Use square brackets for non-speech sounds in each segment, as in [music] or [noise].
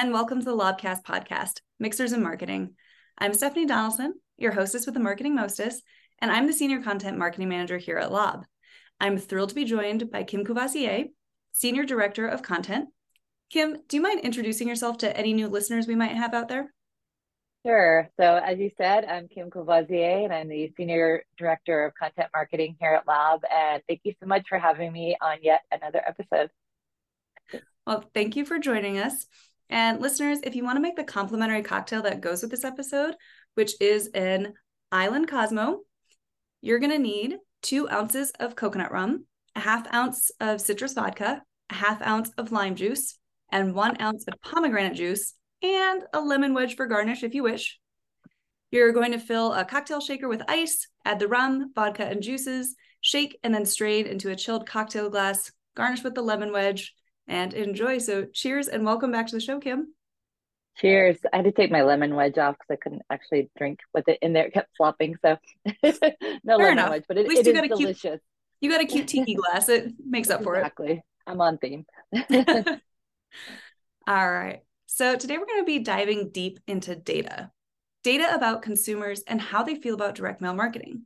and welcome to the Lobcast podcast, Mixers and Marketing. I'm Stephanie Donaldson, your hostess with the Marketing Mostess, and I'm the Senior Content Marketing Manager here at Lob. I'm thrilled to be joined by Kim Courvoisier, Senior Director of Content. Kim, do you mind introducing yourself to any new listeners we might have out there? Sure. So, as you said, I'm Kim Courvoisier, and I'm the Senior Director of Content Marketing here at Lob. And thank you so much for having me on yet another episode. Well, thank you for joining us. And listeners, if you want to make the complimentary cocktail that goes with this episode, which is an Island Cosmo, you're going to need two ounces of coconut rum, a half ounce of citrus vodka, a half ounce of lime juice, and one ounce of pomegranate juice and a lemon wedge for garnish if you wish. You're going to fill a cocktail shaker with ice, add the rum, vodka, and juices, shake, and then strain into a chilled cocktail glass, garnish with the lemon wedge, and enjoy. So, cheers and welcome back to the show, Kim. Cheers. I had to take my lemon wedge off because I couldn't actually drink with it in there. It kept flopping. So, [laughs] no Fair lemon enough. wedge, but it, At least it you got a delicious. Cute, you got a cute tiki [laughs] glass. It makes up for exactly. it. Exactly. I'm on theme. [laughs] All right. So, today we're going to be diving deep into data data about consumers and how they feel about direct mail marketing.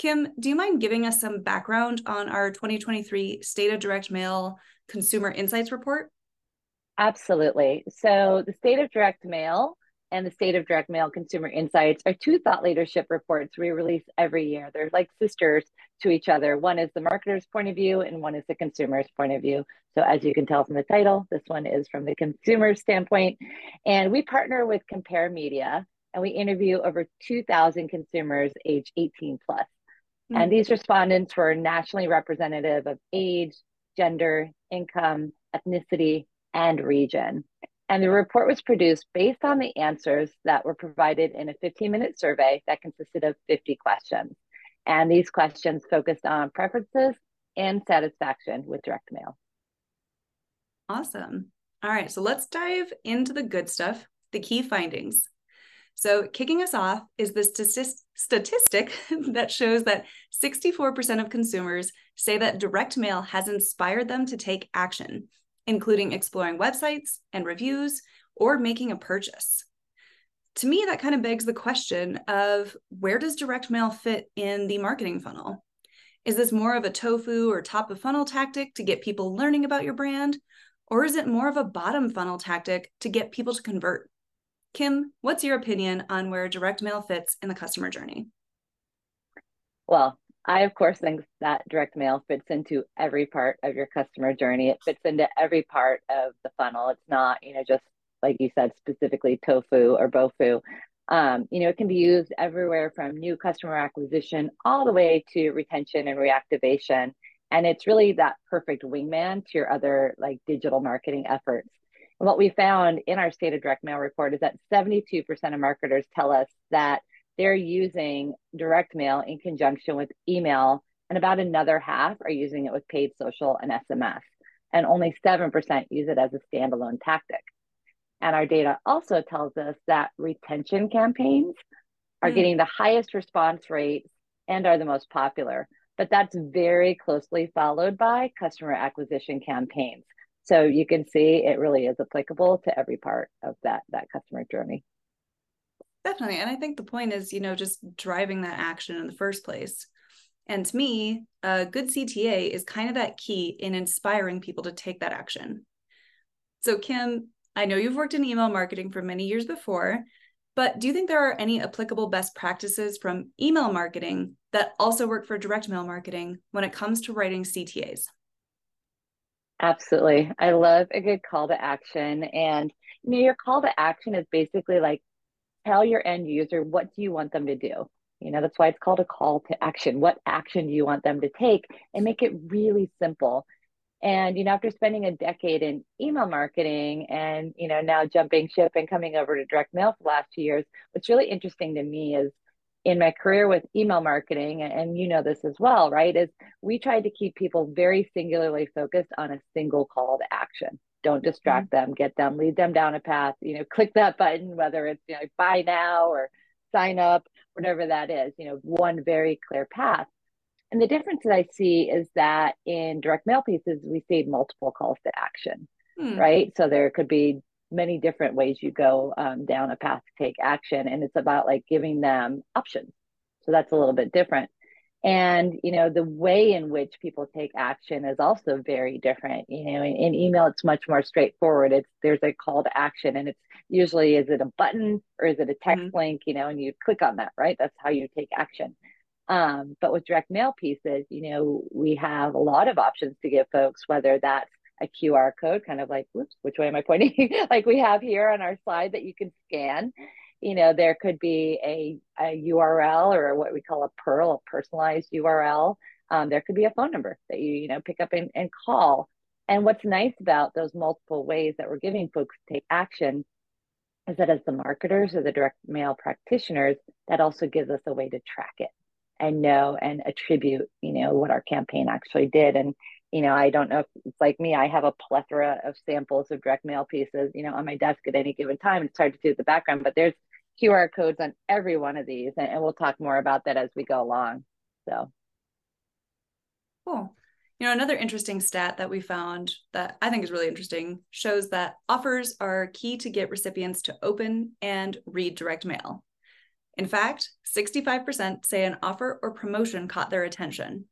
Kim, do you mind giving us some background on our 2023 State of Direct Mail Consumer Insights Report? Absolutely. So, the State of Direct Mail and the State of Direct Mail Consumer Insights are two thought leadership reports we release every year. They're like sisters to each other. One is the marketer's point of view, and one is the consumer's point of view. So, as you can tell from the title, this one is from the consumer standpoint. And we partner with Comperemedia, and we interview over 2,000 consumers age 18 plus. Mm-hmm. And these respondents were nationally representative of age, gender, income, ethnicity, and region. And the report was produced based on the answers that were provided in a 15 minute survey that consisted of 50 questions. And these questions focused on preferences and satisfaction with direct mail. Awesome. All right, so let's dive into the good stuff, the key findings. So, kicking us off is the statistic [laughs] that shows that 64% of consumers say that direct mail has inspired them to take action including exploring websites and reviews or making a purchase. To me, that kind of begs the question of where does direct mail fit in the marketing funnel? Is this more of a tofu or top of funnel tactic to get people learning about your brand? Or is it more of a bottom funnel tactic to get people to convert? Kim, what's your opinion on where direct mail fits in the customer journey? Well, I, of course, think that direct mail fits into every part of your customer journey. It fits into every part of the funnel. It's not, you know, just like you said, specifically tofu or bofu. Um, you know, it can be used everywhere from new customer acquisition all the way to retention and reactivation. And it's really that perfect wingman to your other like digital marketing efforts. And what we found in our state of direct mail report is that 72% of marketers tell us that they're using direct mail in conjunction with email, and about another half are using it with paid social and SMS. And only 7% use it as a standalone tactic. And our data also tells us that retention campaigns are mm. getting the highest response rates and are the most popular. But that's very closely followed by customer acquisition campaigns. So you can see it really is applicable to every part of that, that customer journey. Definitely. And I think the point is, you know, just driving that action in the first place. And to me, a good CTA is kind of that key in inspiring people to take that action. So, Kim, I know you've worked in email marketing for many years before, but do you think there are any applicable best practices from email marketing that also work for direct mail marketing when it comes to writing CTAs? Absolutely. I love a good call to action. And you know, your call to action is basically like tell your end user what do you want them to do you know that's why it's called a call to action what action do you want them to take and make it really simple and you know after spending a decade in email marketing and you know now jumping ship and coming over to direct mail for the last two years what's really interesting to me is in my career with email marketing and you know this as well right is we tried to keep people very singularly focused on a single call to action don't distract mm-hmm. them get them lead them down a path you know [laughs] click that button whether it's you know buy now or sign up whatever that is you know one very clear path and the difference that i see is that in direct mail pieces we see multiple calls to action hmm. right so there could be many different ways you go um, down a path to take action and it's about like giving them options. So that's a little bit different. And you know the way in which people take action is also very different. You know in, in, email it's much more straightforward. It's there's a call to action and it's usually is it a button or is it a text mm-hmm. link you know and you click on that right? That's how you take action. Um, but with direct mail pieces you know we have a lot of options to give folks whether that's a QR code, kind of like, whoops, which way am I pointing? [laughs] like we have here on our slide that you can scan. You know there could be a, a url or what we call a PURL a personalized url um, there could be a phone number that you you know pick up and, and call. And what's nice about those multiple ways that we're giving folks to take action is that as the marketers or the direct mail practitioners that also gives us a way to track it and know and attribute you know what our campaign actually did. And you know i don't know if it's like me i have a plethora of samples of direct mail pieces you know on my desk at any given time it's hard to do the background but there's QR codes on every one of these, and, and we'll talk more about that as we go along. So cool. You know, another interesting stat that we found that I think is really interesting shows that offers are key to get recipients to open and read direct mail. In fact, 65% say an offer or promotion caught their attention.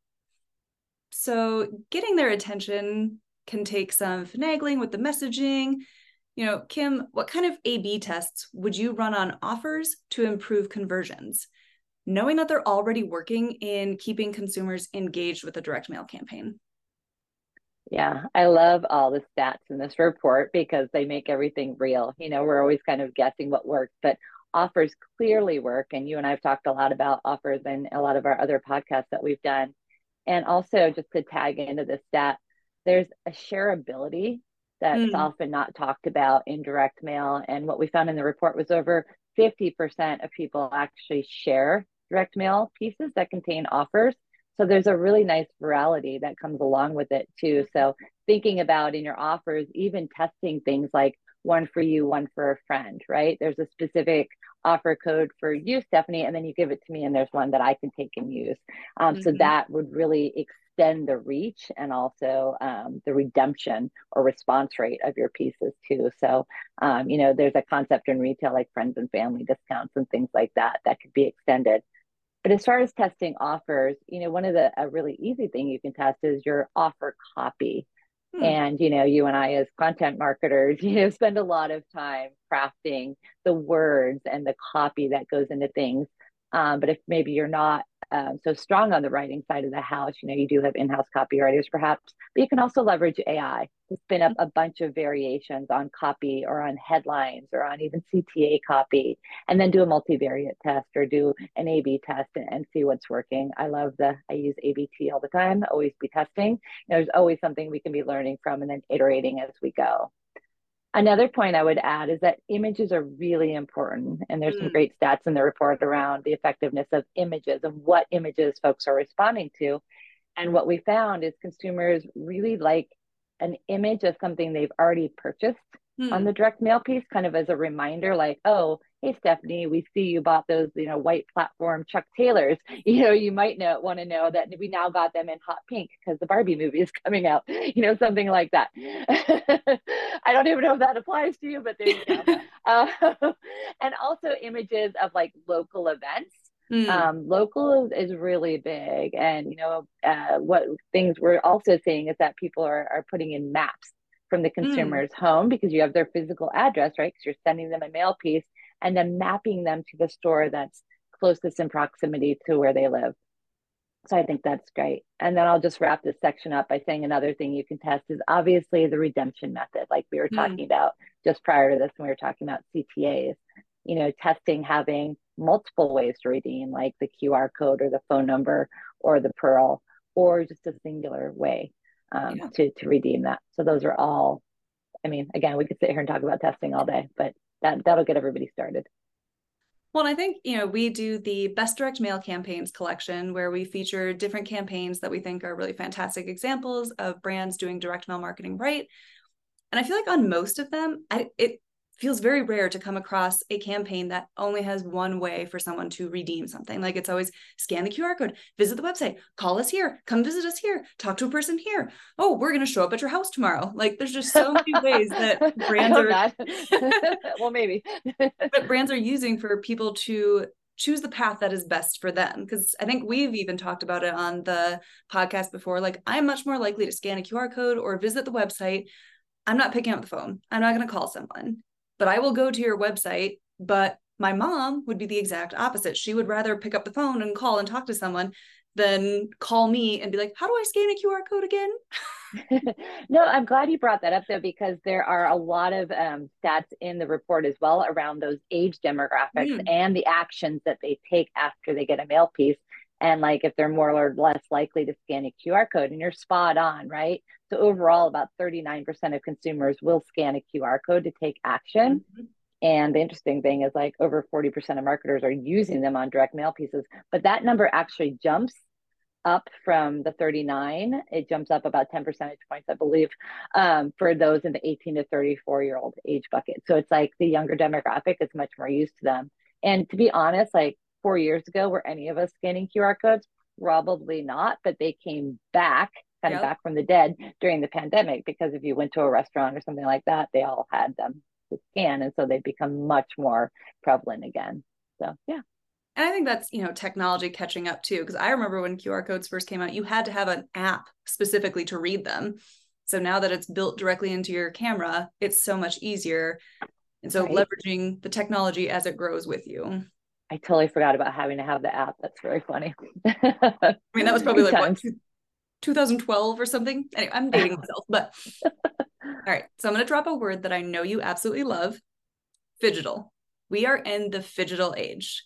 So, getting their attention can take some finagling with the messaging you know, Kim, what kind of A B tests would you run on offers to improve conversions, knowing that they're already working in keeping consumers engaged with a direct mail campaign? Yeah, I love all the stats in this report because they make everything real. You know, we're always kind of guessing what works, but offers clearly work. And you and I have talked a lot about offers in a lot of our other podcasts that we've done. And also, just to tag into this stat, there's a shareability that's mm. often not talked about in direct mail. And what we found in the report was over 50% of people actually share direct mail pieces that contain offers. So there's a really nice virality that comes along with it too. So thinking about in your offers, even testing things like one for you, one for a friend, right? There's a specific offer code for you, Stephanie, and then you give it to me, and there's one that I can take and use. Um, mm-hmm. So that would really extend the reach and also um, the redemption or response rate of your pieces too. So, um, you know, there's a concept in retail like friends and family discounts and things like that that could be extended. But as far as testing offers, you know, one of the a really easy thing you can test is your offer copy. Hmm. And you know, you and I as content marketers, [laughs] you know, spend a lot of time crafting the words and the copy that goes into things. Um, but if maybe you're not um, so strong on the writing side of the house. You know, you do have in-house copywriters perhaps, but you can also leverage AI to spin up a bunch of variations on copy or on headlines or on even CTA copy, and then do a multivariate test or do an A/B test and, and see what's working. I love the I use ABT all the time. Always be testing. You know, there's always something we can be learning from and then iterating as we go. Another point I would add is that images are really important. And there's mm. some great stats in the report around the effectiveness of images and what images folks are responding to. And what we found is consumers really like an image of something they've already purchased mm. on the direct mail piece, kind of as a reminder, like, oh, hey Stephanie, we see you bought those, you know, white platform Chuck Taylors. [laughs] You know, you might know want to know that we now got them in hot pink because the Barbie movie is [laughs] coming out. You know, something like that. [laughs] I don't even know if that applies to you, but there you go. uh, and also images of like local events. Mm. Um, local is, is, really big, and you know uh, what things we're also seeing is that people are are putting in maps from the hmm. consumer's mm. home because you have their physical address, right? Because you're sending them a mail piece, and then mapping them to the store that's closest in proximity to where they live. So I think that's great. And then I'll just wrap this section up by saying another thing you can test is obviously the redemption method, like we were talking mm. about just prior to this when we were talking about CTAs. You know, testing having multiple ways to redeem, like the QR code or the phone number or the PURL, or just a singular way um, yeah. to, to redeem that. So those are all, I mean, again, we could sit here and talk about testing all day, but that that'll get everybody started. Well, I think, you know, we do the best direct mail campaigns collection where we feature different campaigns that we think are really fantastic examples of brands doing direct mail marketing right. And I feel like on most of them, I, it feels very rare to come across a campaign that only has one way for someone to redeem something. Like it's always scan the QR code, visit the website, call us here, come visit us here, talk to a person here. Oh, we're going to show up at your house tomorrow. Like there's just so many [laughs] ways that brands are [laughs] well maybe. [laughs] That brands are using for people to choose the path that is best for them. Because i think we've even talked about it on the podcast before. Like i'm much more likely to scan a qr code or visit the website. I'm not picking up the phone. I'm not going to call someone but I will go to your website. But my mom would be the exact opposite. She would rather pick up the phone and call and talk to someone than call me and be like, how do I scan a QR code again? [laughs] [laughs] no, I'm glad you brought that up though, because there are a lot of um, stats in the report as well around those age demographics mm. and the actions that they take after they get a mail piece. And like if they're more or less likely to scan a QR code, and you're spot on, right? So overall, about 39% of consumers will scan a QR code to take action. Mm-hmm. And the interesting thing is like over 40% of marketers are using them on direct mail pieces, but that number actually jumps up from the 39. It jumps up about 10 percentage points, I believe, um, for those in the 18 to 34 year old age bucket. So it's like the younger demographic is much more used to them. And to be honest, like four years ago, were any of us scanning QR codes? Probably not, but they came back kind yep. of back from the dead during the pandemic because if you went to a restaurant or something like that, they all had them to scan. And so they've become much more prevalent again. So, yeah. And I think that's, you know, technology catching up too. Because I remember when QR codes first came out, you had to have an app specifically to read them. So now that it's built directly into your camera, it's so much easier. And so right. leveraging the technology as it grows with you. I totally forgot about having to have the app. That's very funny. [laughs] I mean, that was probably like what, 2012 or something. Anyway, I'm dating myself, but [laughs] all right. So I'm going to drop a word that I know you absolutely love phygital. We are in the phygital age.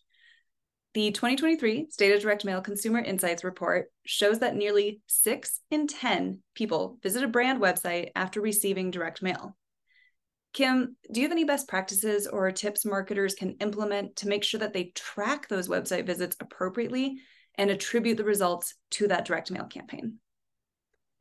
The 2023 State of Direct Mail Consumer Insights Report shows that nearly six in 10 people visit a brand website after receiving direct mail. Kim, do you have any best practices or tips marketers can implement to make sure that they track those website visits appropriately and attribute the results to that direct mail campaign?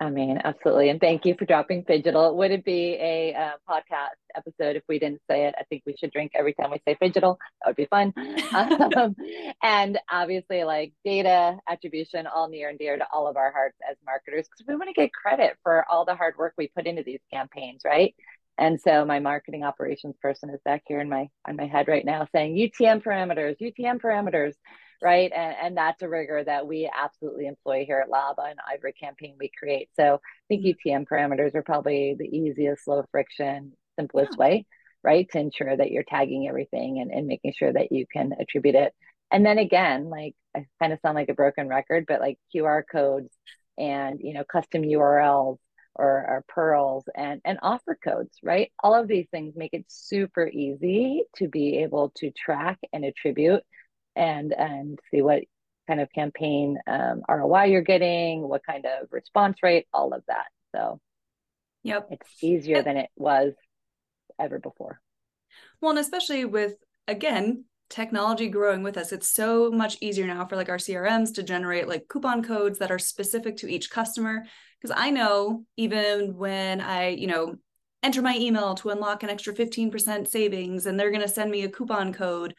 I mean, absolutely. And thank you for dropping phygital. Would it be a uh, podcast episode if we didn't say it? I think we should drink every time we say phygital. That would be fun. [laughs] um, and obviously, like data attribution, all near and dear to all of our hearts as marketers, because we want to get credit for all the hard work we put into these campaigns, right? And so my marketing operations person is back here in my on my head right now saying UTM parameters, UTM parameters right? And, and that's a rigor that we absolutely employ here at Lob and every campaign we create. So I think UTM mm-hmm. parameters are probably the easiest, low friction, simplest yeah. way, right? To ensure that you're tagging everything and, and making sure that you can attribute it. And then again, like I kind of sound like a broken record, but like QR codes and you know custom URLs or, our PURLs and and offer codes, right? All of these things make it super easy to be able to track and attribute and and see what kind of campaign um, ROI you're getting, what kind of response rate, all of that. So, yep, it's easier than it was ever before. Well, and especially with again technology growing with us, it's so much easier now for like our CRMs to generate like coupon codes that are specific to each customer. Because I know even when I, you know, enter my email to unlock an extra 15% savings and they're going to send me a coupon code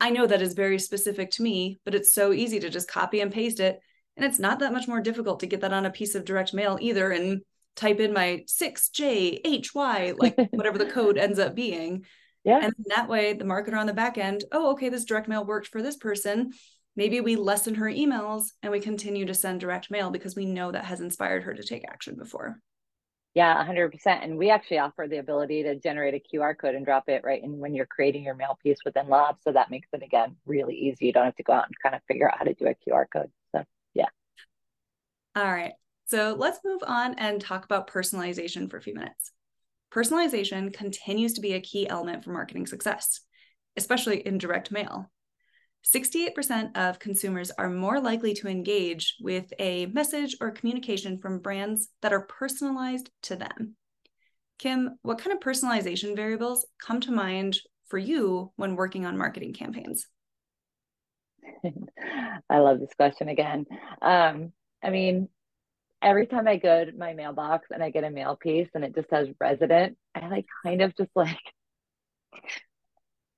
I know that is very specific to me, but it's so easy to just copy and paste it. And it's not that much more difficult to get that on a piece of direct mail either and type in my 6JHY, like whatever the code ends up being. Yeah. And that way, the marketer on the back end, oh, okay, this direct mail worked for this person. Maybe we lessen her emails and we continue to send direct mail because we know that has inspired her to take action before. Yeah, 100%. And we actually offer the ability to generate a QR code and drop it right in when you're creating your mail piece within Lob. So that makes it, again, really easy. You don't have to go out and kind of figure out how to do a QR code. So, yeah. All right. So let's move on and talk about personalization for a few minutes. Personalization continues to be a key element for marketing success, especially in direct mail. 68% of consumers are more likely to engage with a message or communication from brands that are personalized to them. Kim, what kind of personalization variables come to mind for you when working on marketing campaigns? [laughs] I love this question again. Um, I mean, every time I go to my mailbox and I get a mail piece and it just says resident, I like kind of just like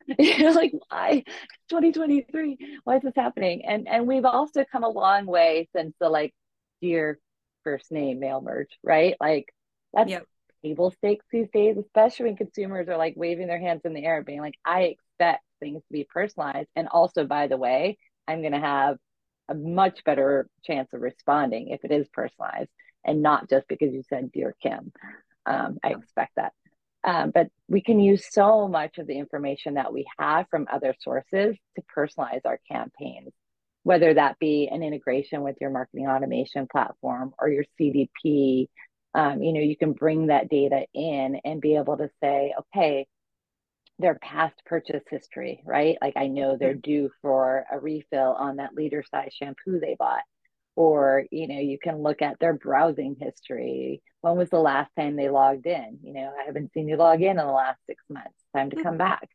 [laughs] you know, like why 2023? Why is this happening? And and we've also come a long way since the like dear first name mail merge, right? Like that's yep. table stakes these days, especially when consumers are like waving their hands in the air, being like, I expect things to be personalized. And also, by the way, I'm gonna have a much better chance of responding if it is personalized and not just because you said dear Kim. Um, I expect that. Um, but we can use so much of the information that we have from other sources to personalize our campaigns, whether that be an integration with your marketing automation platform or your CDP. Um, you know, you can bring that data in and be able to say, okay, their past purchase history, right? Like I know they're due for a refill on that liter size shampoo they bought. Or you know you can look at their browsing history. When was the last time they logged in? You know i haven't seen you log in in the last six months. Time to come back.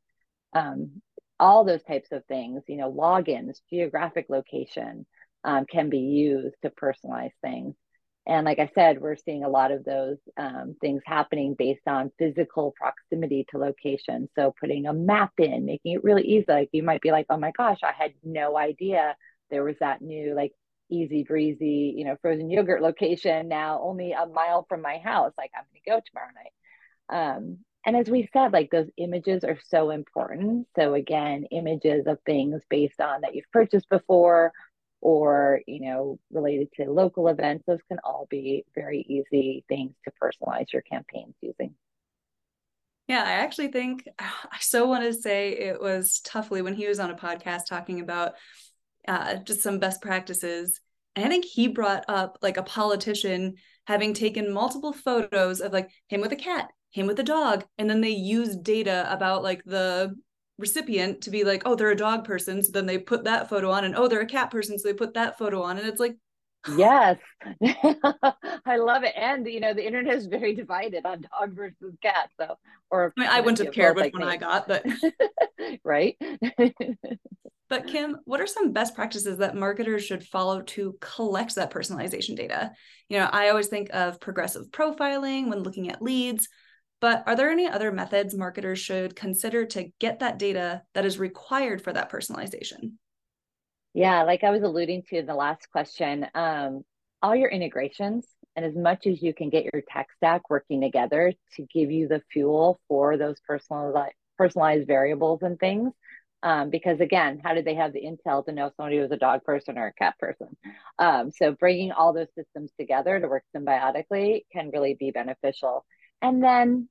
Um, all those types of things you know logins geographic location um, can be used to personalize things and like i said we're seeing a lot of those um, things happening based on physical proximity to location so putting a map in making it really easy like you might be like oh my gosh i had no idea there was that new like easy breezy, you know, frozen yogurt location now only a mile from my house. Like I'm to go tomorrow night. Um, and as we said, like those images are so important. So again, images of things based on that you've purchased before or, you know, related to local events, those can all be very easy things to personalize your campaigns using. Yeah, I actually think [sighs] I so want to say it was Tuffley when he was on a podcast talking about uh, just some best practices. And I think he brought up like a politician having taken multiple photos of like him with a cat, him with a dog, and then they used data about like the recipient to be like, oh, they're a dog person. So then they put that photo on, and oh, they're a cat person. So they put that photo on. And it's like, yes, [laughs] I love it. And, you know, the internet is very divided on dog versus cat. So, or I, mean, I wouldn't have cared which like one me. I got, but [laughs] right. [laughs] But Kim, what are some best practices that marketers should follow to collect that personalization data? You know, I always think of progressive profiling when looking at leads, but are there any other methods marketers should consider to get that data that is required for that personalization? Yeah, like I was alluding to in the last question, um, all your integrations and as much as you can get your tech stack working together to give you the fuel for those personalized personalized variables and things um, because again, how did they have the intel to know somebody was a dog person or a cat person? Um, so bringing all those systems together to work symbiotically can really be beneficial. And then,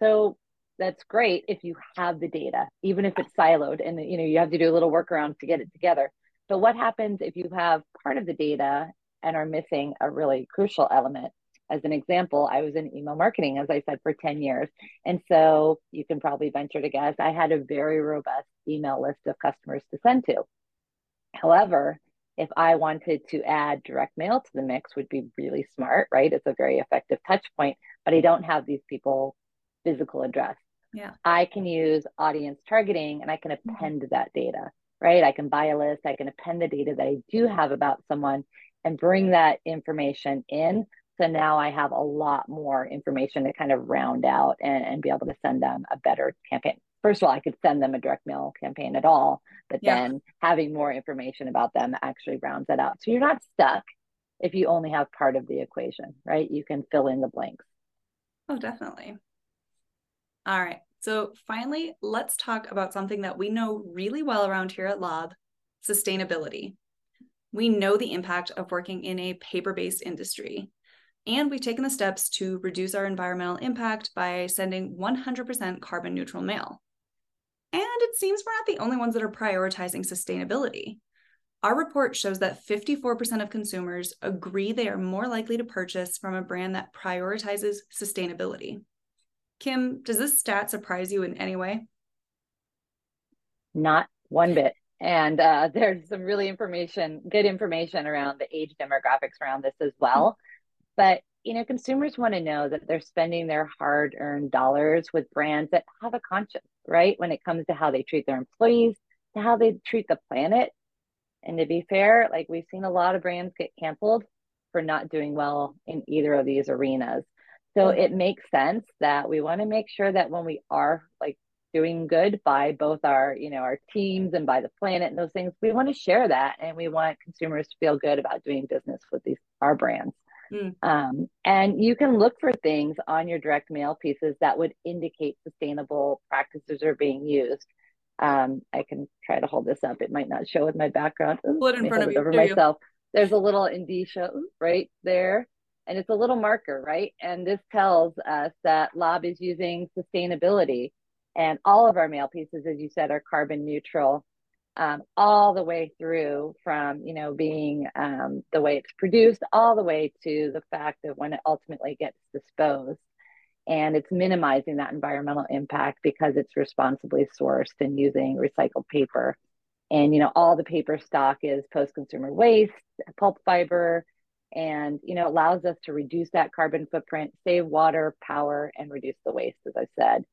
so that's great if you have the data, even if it's siloed, and you know you have to do a little workaround to get it together. But what happens if you have part of the data and are missing a really crucial element? as an example, I was in email marketing, as I said, for 10 years. And so you can probably venture to guess I had a very robust email list of customers to send to. However, if I wanted to add direct mail to the mix, would be really smart, right? It's a very effective touch point, but I don't have these people physical address. Yeah. I can use audience targeting and I can mm-hmm. append mm-hmm. that data, right? I can buy a list, I can append the data that I do have about someone and bring that information in so now I have a lot more information to kind of round out and, and be able to send them a better campaign. First of all, I could send them a direct mail campaign at all, but yeah. then having more information about them actually rounds that out. So you're not stuck if you only have part of the equation, right? You can fill in the blanks. Oh, definitely. All right. So finally, let's talk about something that we know really well around here at Lob sustainability. We know the impact of working in a paper based industry. And we've taken the steps to reduce our environmental impact by sending 100% carbon neutral mail. And it seems we're not the only ones that are prioritizing sustainability. Our report shows that 54% of consumers agree they are more likely to purchase from a brand that prioritizes sustainability. Kim, does this stat surprise you in any way? Not one bit. And uh, [laughs] there's some really information, good information around the age demographics around this as well. But you know, consumers want to know that they're spending their hard-earned dollars with brands that have a conscience, right? When it comes to how they treat their employees, to how they treat the planet. And to be fair, like we've seen a lot of brands get canceled for not doing well in either of these arenas. So mm-hmm. it makes sense that we want to make sure that when we are like doing good by both our you know our teams and by the planet and those things we want to share that and we want consumers to feel good about doing business with these our brands mm. um, and you can look for things on your direct mail pieces that would indicate sustainable practices are being used um, i can try to hold this up it might not show with my background Ooh, it in front of you. over myself you. there's a little indicia right there and it's a little marker right and this tells us that lob is using sustainability and all of our mail pieces, as you said, are carbon neutral um, all the way through from, you know, being um, the way it's produced all the way to the fact of when it ultimately gets disposed. And it's minimizing that environmental impact because it's responsibly sourced and using recycled paper. And, you know, all the paper stock is post-consumer waste, pulp fiber, and, you know, allows us to reduce that carbon footprint, save water, power, and reduce the waste, as I said.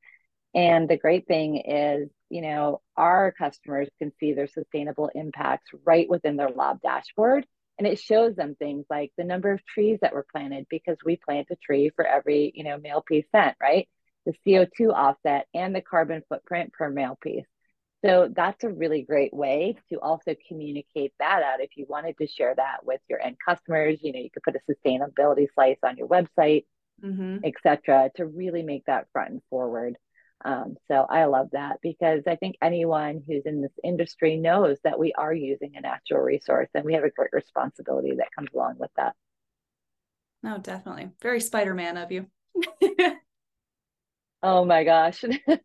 And the great thing is, you know, our customers can see their sustainable impacts right within their Lob dashboard. And it shows them things like the number of trees that were planted because we plant a tree for every, you know, mail piece sent, right? The CO2 offset and the carbon footprint per mail piece. So that's a really great way to also communicate that out. If you wanted to share that with your end customers, you know, you could put a sustainability slice on your website, mm-hmm. et cetera, to really make that front and forward. Um, so I love that because I think anyone who's in this industry knows that we are using a natural resource and we have a great responsibility that comes along with that. No, definitely. Very Spider Man of you. [laughs] oh my gosh. [laughs] All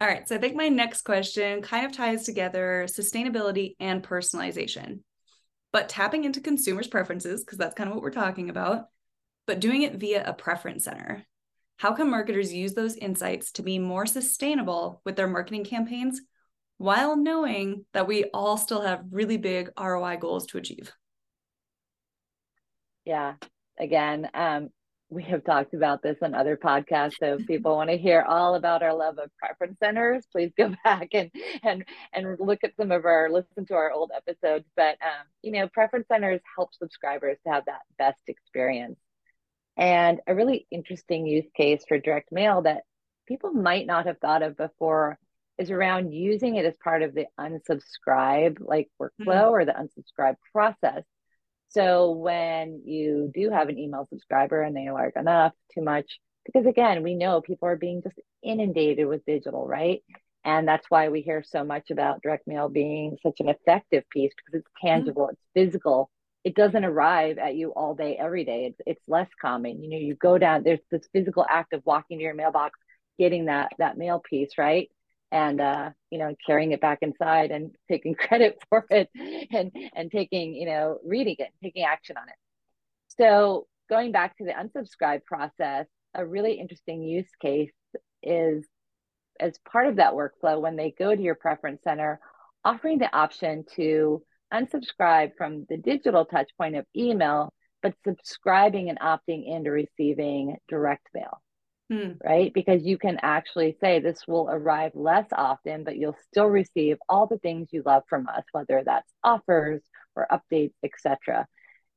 right. So I think my next question kind of ties together sustainability and personalization, but tapping into consumers' preferences, because that's kind of what we're talking about, but doing it via a preference center. How can marketers use those insights to be more sustainable with their marketing campaigns while knowing that we all still have really big ROI goals to achieve? Yeah, again, um, we have talked about this on other podcasts. So if people want to hear all about our love of preference centers, please go [laughs] back and and and look at some of our listen to our old episodes. But um, you know, preference centers help subscribers to have that best experience. And a really interesting use case for direct mail that people might not have thought of before is around using it as part of the unsubscribe like workflow mm-hmm. or the unsubscribe process. So when you do have an email subscriber and they are enough, too much, because again, we know people are being just inundated with digital, right? And that's why we hear so much about direct mail being such an effective piece because it's mm-hmm. tangible, mm-hmm. it's physical, it doesn't arrive at you all day every day. It's it's less common. You know you go down there's this physical act of walking to your mailbox getting that that mail piece right? And uh you know carrying it back inside and [laughs] taking credit [laughs] for it and and taking you know reading it taking action on it. So going back to the unsubscribe process a really interesting use case is as part of that workflow when they go to your preference center offering the option to unsubscribe from the digital touch point of email, but subscribing and opting into receiving direct mail. Hmm. Right? Because you can actually say this will arrive less often, but you'll still receive all the things you love from us, whether that's offers or updates, etc.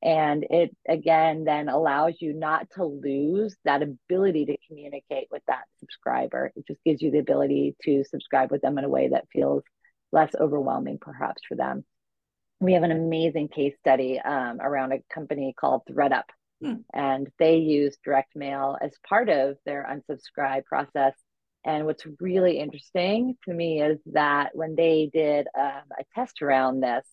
And it again then allows you not to lose that ability to communicate with that subscriber. It just gives you the ability to subscribe with them in a way that feels less overwhelming, perhaps, for them we have an amazing case study um, around a company called ThredUp. Hmm. And they use direct mail as part of their unsubscribe process. And what's really interesting to me is that when they did um, a test around this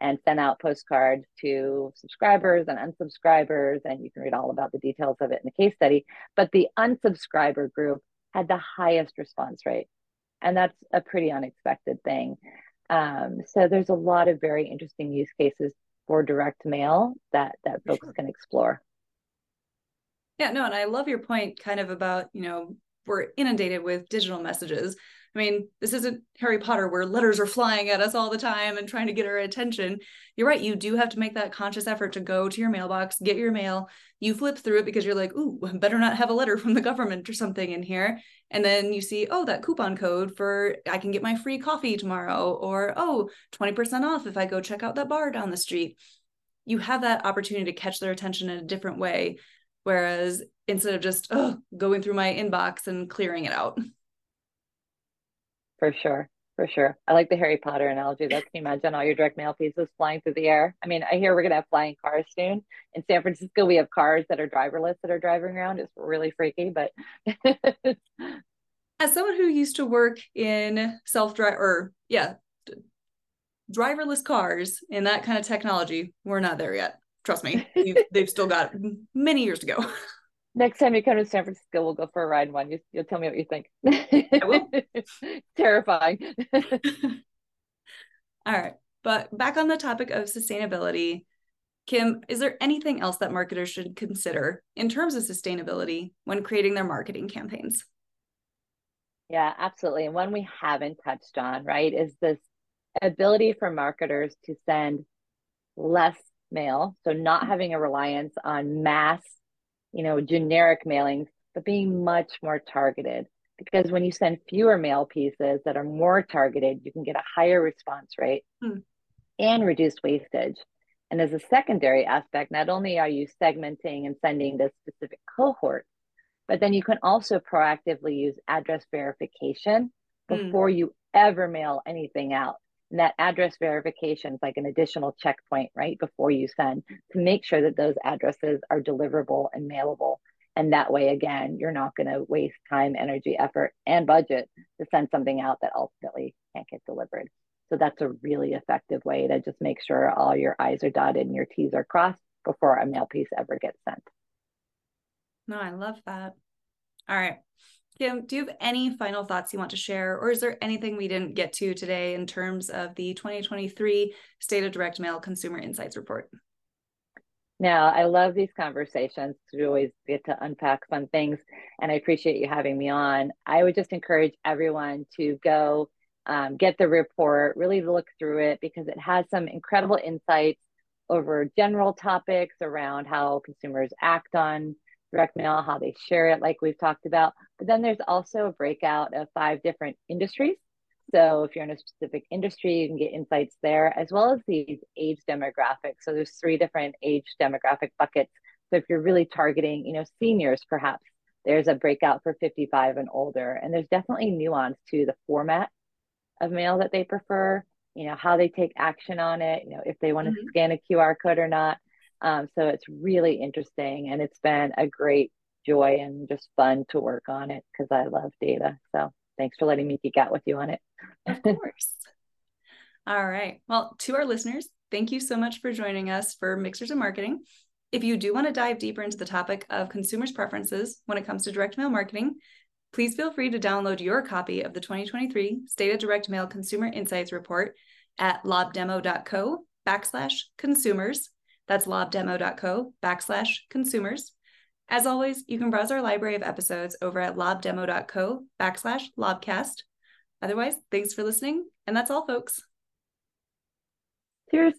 and sent out postcards to subscribers and unsubscribers, and you can read all about the details of it in the case study, but the unsubscriber group had the highest response rate. And that's a pretty unexpected thing. Um, so there's a lot of very interesting use cases for direct mail that that folks sure. can explore. Yeah, no, and I love your point kind of about, you know, we're inundated with digital messages. I mean, this isn't Harry Potter where letters are flying at us all the time and trying to get our attention. You're right. You do have to make that conscious effort to go to your mailbox, get your mail. You flip through it because you're like, ooh, [laughs] better not have a letter from the government or something in here. And then you see, oh, that coupon code for I can get my free coffee tomorrow, or oh, 20% off if I go check out that bar down the street. You have that opportunity to catch their attention in a different way. Whereas instead of just oh, going through my inbox and clearing it out. For sure. For sure. I like the Harry Potter analogy though. Can you imagine all your direct mail pieces flying through the air? I mean, I hear we're gonna have flying cars soon. In San Francisco, we have cars that are driverless that are driving around. It's really freaky, but [laughs] as someone who used to work in self-drive or yeah, driverless cars and that kind of technology, we're not there yet. Trust me. they've still got many years to go. [laughs] Next time you come to San Francisco, we'll go for a ride in one. You, will tell me what you think. I will. [laughs] Terrifying. [laughs] All right. But back on the topic of sustainability, Kim, is there anything else that marketers should consider in terms of sustainability when creating their marketing campaigns? Yeah, absolutely. And one we haven't touched on, right, is this ability for marketers to send less mail. So, not having a reliance on mass you know, generic mailings, but being much more targeted. Because when you send fewer mail pieces that are more targeted, you can get a higher response rate hmm. and reduce wastage. And as a secondary aspect, not only are you segmenting and sending the specific cohort, but then you can also proactively use address verification hmm. before you ever mail anything out. And that address verification is like an additional checkpoint right before you send to make sure that those addresses are deliverable and mailable. And that way, again, you're not going to waste time, energy, effort, and budget to send something out that ultimately can't get delivered. So that's a really effective way to just make sure all your I's are dotted and your T's are crossed before a mail piece ever gets sent. No, I love that. All right. Kim, do you have any final thoughts you want to share, or is there anything we didn't get to today in terms of the 2023 State of Direct Mail Consumer Insights Report? Now, I love these conversations. We always get to unpack fun things, and I appreciate you having me on. I would just encourage everyone to go um, get the report, really look through it because it has some incredible insights over general topics around how consumers act on direct mail, how they share it, like we've talked about. But then there's also a breakout of five different industries. So if you're in a specific industry, you can get insights there, as well as these age demographics. So there's three different age demographic buckets. So if you're really targeting, you know, seniors, perhaps there's a breakout for 55 and older. And there's definitely nuance to the format of mail that they prefer, you know, how they take action on it, you know, if they want to mm-hmm. scan a QR code or not. Um, so it's really interesting and it's been a great joy and just fun to work on it because I love data. So thanks for letting me geek out with you on it. of [laughs] course. All right. Well, to our listeners, thank you so much for joining us for Mixers and Marketing. If you do want to dive deeper into the topic of consumers' preferences when it comes to direct mail marketing, please feel free to download your copy of the 2023 State of Direct Mail Consumer Insights Report at lobdemo.co backslash consumers that's lobdemo.co backslash consumers. As always, you can browse our library of episodes over at lobdemo.co backslash lobcast. Otherwise, thanks for listening. And that's all, folks. Cheers.